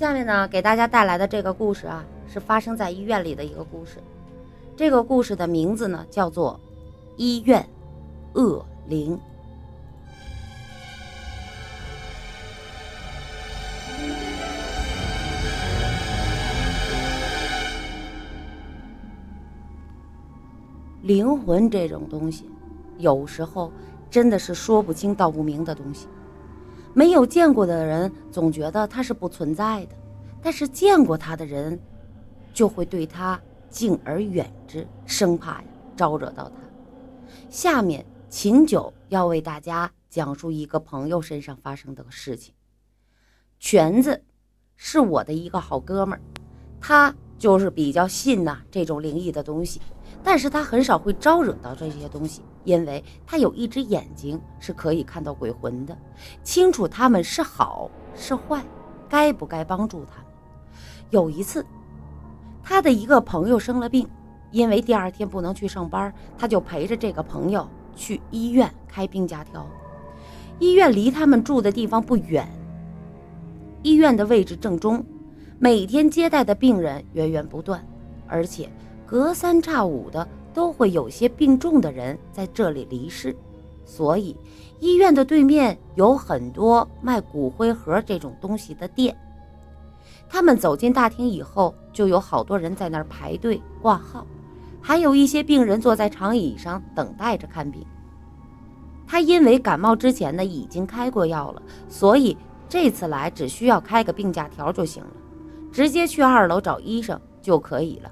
下面呢，给大家带来的这个故事啊，是发生在医院里的一个故事。这个故事的名字呢，叫做《医院恶灵》。灵魂这种东西，有时候真的是说不清道不明的东西。没有见过的人总觉得它是不存在的，但是见过它的人，就会对它敬而远之，生怕呀招惹到它。下面秦九要为大家讲述一个朋友身上发生的事情。全子是我的一个好哥们儿，他就是比较信呐这种灵异的东西，但是他很少会招惹到这些东西。因为他有一只眼睛是可以看到鬼魂的，清楚他们是好是坏，该不该帮助他们。有一次，他的一个朋友生了病，因为第二天不能去上班，他就陪着这个朋友去医院开病假条。医院离他们住的地方不远，医院的位置正中，每天接待的病人源源不断，而且隔三差五的。都会有些病重的人在这里离世，所以医院的对面有很多卖骨灰盒这种东西的店。他们走进大厅以后，就有好多人在那儿排队挂号，还有一些病人坐在长椅上等待着看病。他因为感冒之前呢已经开过药了，所以这次来只需要开个病假条就行了，直接去二楼找医生就可以了。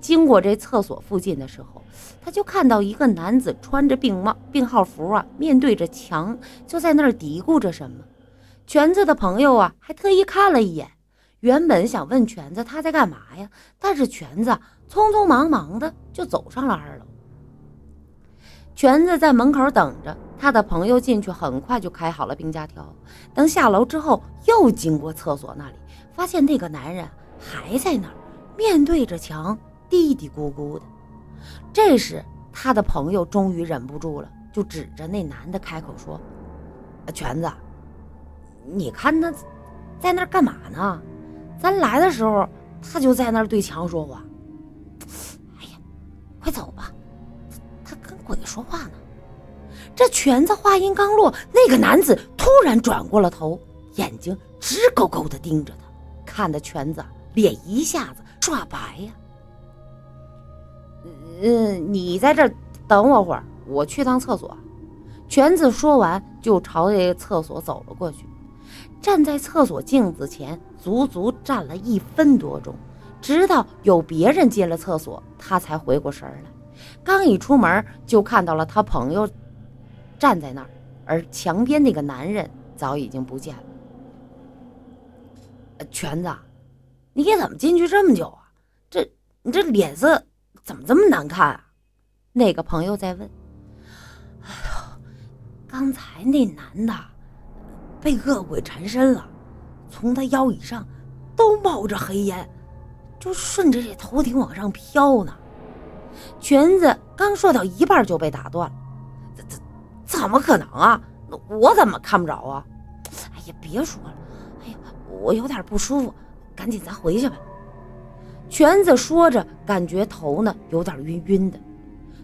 经过这厕所附近的时候，他就看到一个男子穿着病帽、病号服啊，面对着墙，就在那儿嘀咕着什么。全子的朋友啊，还特意看了一眼，原本想问全子他在干嘛呀，但是全子匆匆忙忙的就走上了二楼。全子在门口等着，他的朋友进去很快就开好了病假条。等下楼之后，又经过厕所那里，发现那个男人还在那儿，面对着墙。嘀嘀咕咕的，这时他的朋友终于忍不住了，就指着那男的开口说：“啊全子，你看他在那儿干嘛呢？咱来的时候他就在那儿对墙说话。哎呀，快走吧，他跟鬼说话呢。”这全子话音刚落，那个男子突然转过了头，眼睛直勾勾的盯着他，看的全子脸一下子刷白呀。嗯，你在这等我会儿，我去趟厕所。全子说完，就朝这个厕所走了过去。站在厕所镜子前，足足站了一分多钟，直到有别人进了厕所，他才回过神来。刚一出门，就看到了他朋友站在那儿，而墙边那个男人早已经不见了。全子，你怎么进去这么久啊？这你这脸色……怎么这么难看啊？那个朋友在问。哎呦，刚才那男的被恶鬼缠身了，从他腰以上都冒着黑烟，就顺着这头顶往上飘呢。裙子刚说到一半就被打断了。怎怎怎么可能啊？我怎么看不着啊？哎呀，别说了，哎呀，我有点不舒服，赶紧咱回去吧。全子说着，感觉头呢有点晕晕的。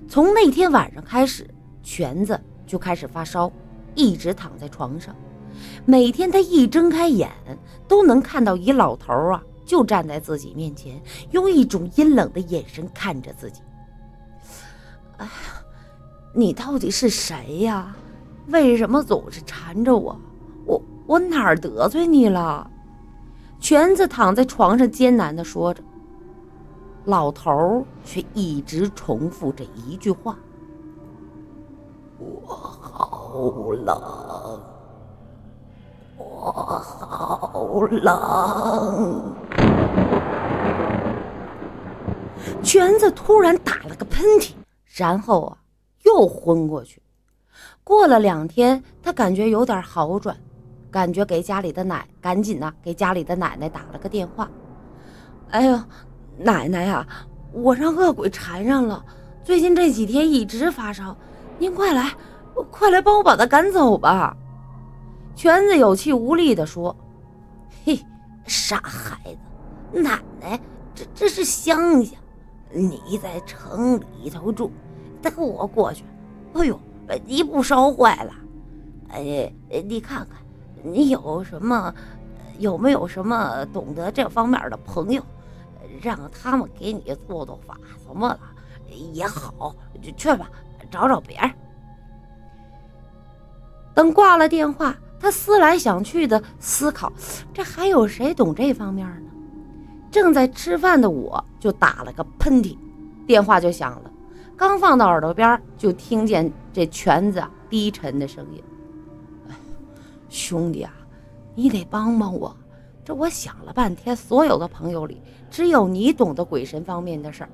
从那天晚上开始，全子就开始发烧，一直躺在床上。每天他一睁开眼，都能看到一老头啊，就站在自己面前，用一种阴冷的眼神看着自己。哎呀，你到底是谁呀？为什么总是缠着我？我我哪儿得罪你了？全子躺在床上艰难地说着。老头却一直重复着一句话：“我好冷，我好冷。”全子突然打了个喷嚏，然后啊，又昏过去。过了两天，他感觉有点好转，感觉给家里的奶赶紧呐给家里的奶奶打了个电话。哎呦！奶奶呀，我让恶鬼缠上了，最近这几天一直发烧，您快来，快来帮我把他赶走吧！全子有气无力地说：“嘿，傻孩子，奶奶，这这是乡下，你在城里头住，等我过去。哎呦，你不烧坏了？哎，你看看，你有什么？有没有什么懂得这方面的朋友，让他们给你做做法什么的也好，去吧，找找别人。等挂了电话，他思来想去的思考，这还有谁懂这方面呢？正在吃饭的我就打了个喷嚏，电话就响了。刚放到耳朵边，就听见这全子低沉的声音：“兄弟啊！”你得帮帮我，这我想了半天，所有的朋友里，只有你懂得鬼神方面的事儿。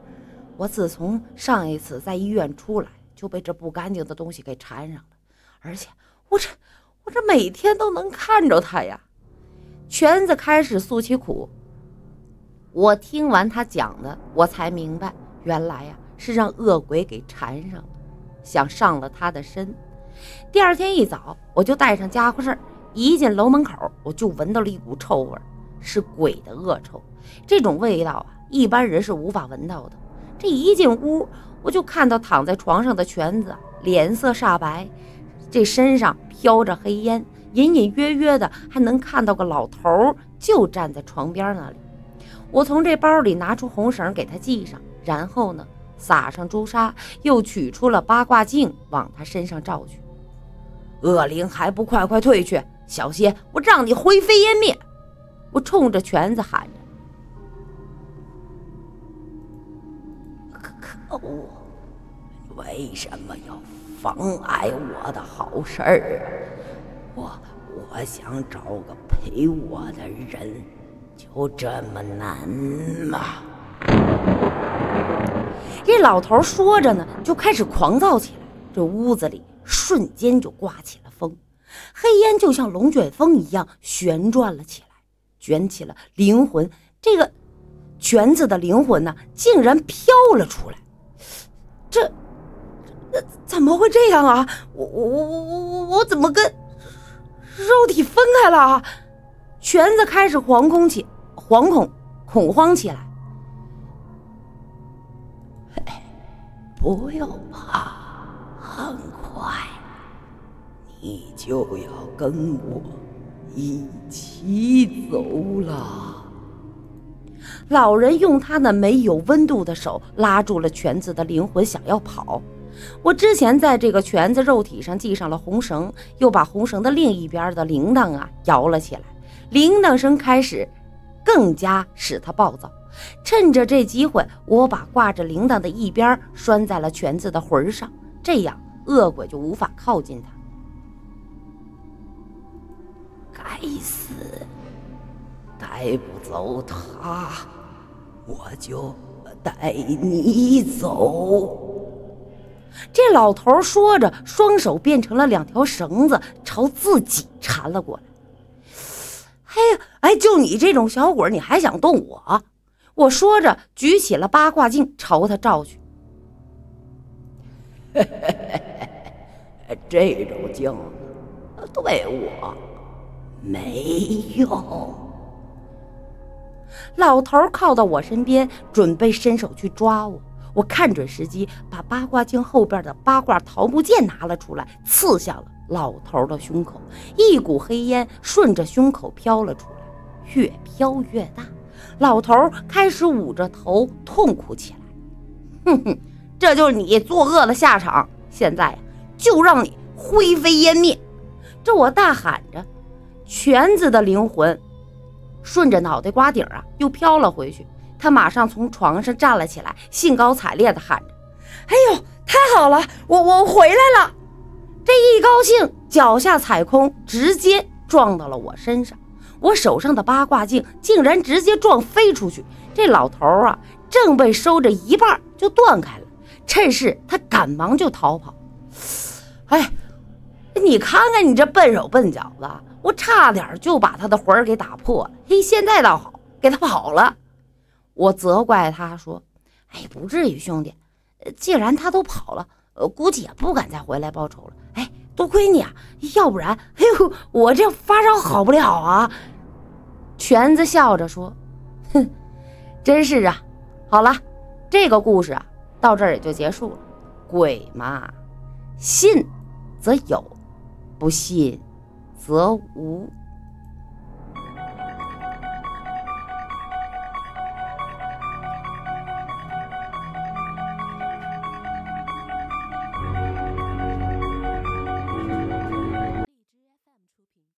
我自从上一次在医院出来，就被这不干净的东西给缠上了，而且我这我这每天都能看着他呀。全子开始诉起苦，我听完他讲的，我才明白，原来呀是让恶鬼给缠上了，想上了他的身。第二天一早，我就带上家伙事儿。一进楼门口，我就闻到了一股臭味儿，是鬼的恶臭。这种味道啊，一般人是无法闻到的。这一进屋，我就看到躺在床上的全子，脸色煞白，这身上飘着黑烟，隐隐约约的还能看到个老头儿就站在床边那里。我从这包里拿出红绳给他系上，然后呢，撒上朱砂，又取出了八卦镜往他身上照去。恶灵还不快快退去！小心，我让你灰飞烟灭！我冲着全子喊着：“可恶！为什么要妨碍我的好事儿？我我想找个陪我的人，就这么难吗？”这老头说着呢，就开始狂躁起来。这屋子里瞬间就刮起了风。黑烟就像龙卷风一样旋转了起来，卷起了灵魂。这个卷子的灵魂呢，竟然飘了出来。这，怎么会这样啊？我我我我我我怎么跟肉体分开了啊？全子开始惶恐起，惶恐恐慌起来。不用怕，很快。你就要跟我一起走了。老人用他那没有温度的手拉住了犬子的灵魂，想要跑。我之前在这个犬子肉体上系上了红绳，又把红绳的另一边的铃铛啊摇了起来，铃铛声开始更加使他暴躁。趁着这机会，我把挂着铃铛的一边拴在了犬子的魂上，这样恶鬼就无法靠近他。死！带不走他，我就带你走。这老头说着，双手变成了两条绳子，朝自己缠了过来。嘿，哎，就你这种小鬼，你还想动我？我说着，举起了八卦镜，朝他照去。这种镜子 对我。没用。老头靠到我身边，准备伸手去抓我。我看准时机，把八卦镜后边的八卦桃木剑拿了出来，刺向了老头的胸口。一股黑烟顺着胸口飘了出来，越飘越大。老头开始捂着头痛哭起来。哼哼，这就是你作恶的下场。现在就让你灰飞烟灭！这我大喊着。全子的灵魂顺着脑袋瓜顶啊，又飘了回去。他马上从床上站了起来，兴高采烈地喊着：“哎呦，太好了，我我回来了！”这一高兴，脚下踩空，直接撞到了我身上。我手上的八卦镜竟然直接撞飞出去。这老头啊，正被收着一半就断开了。趁势，他赶忙就逃跑。哎，你看看你这笨手笨脚的！我差点就把他的魂儿给打破了，嘿，现在倒好，给他跑了。我责怪他说：“哎，不至于，兄弟，既然他都跑了，呃，估计也不敢再回来报仇了。哎，多亏你啊，要不然，哎呦，我这发烧好不了啊。”全子笑着说：“哼，真是啊。好了，这个故事啊，到这儿也就结束了。鬼嘛，信则有，不信则无。”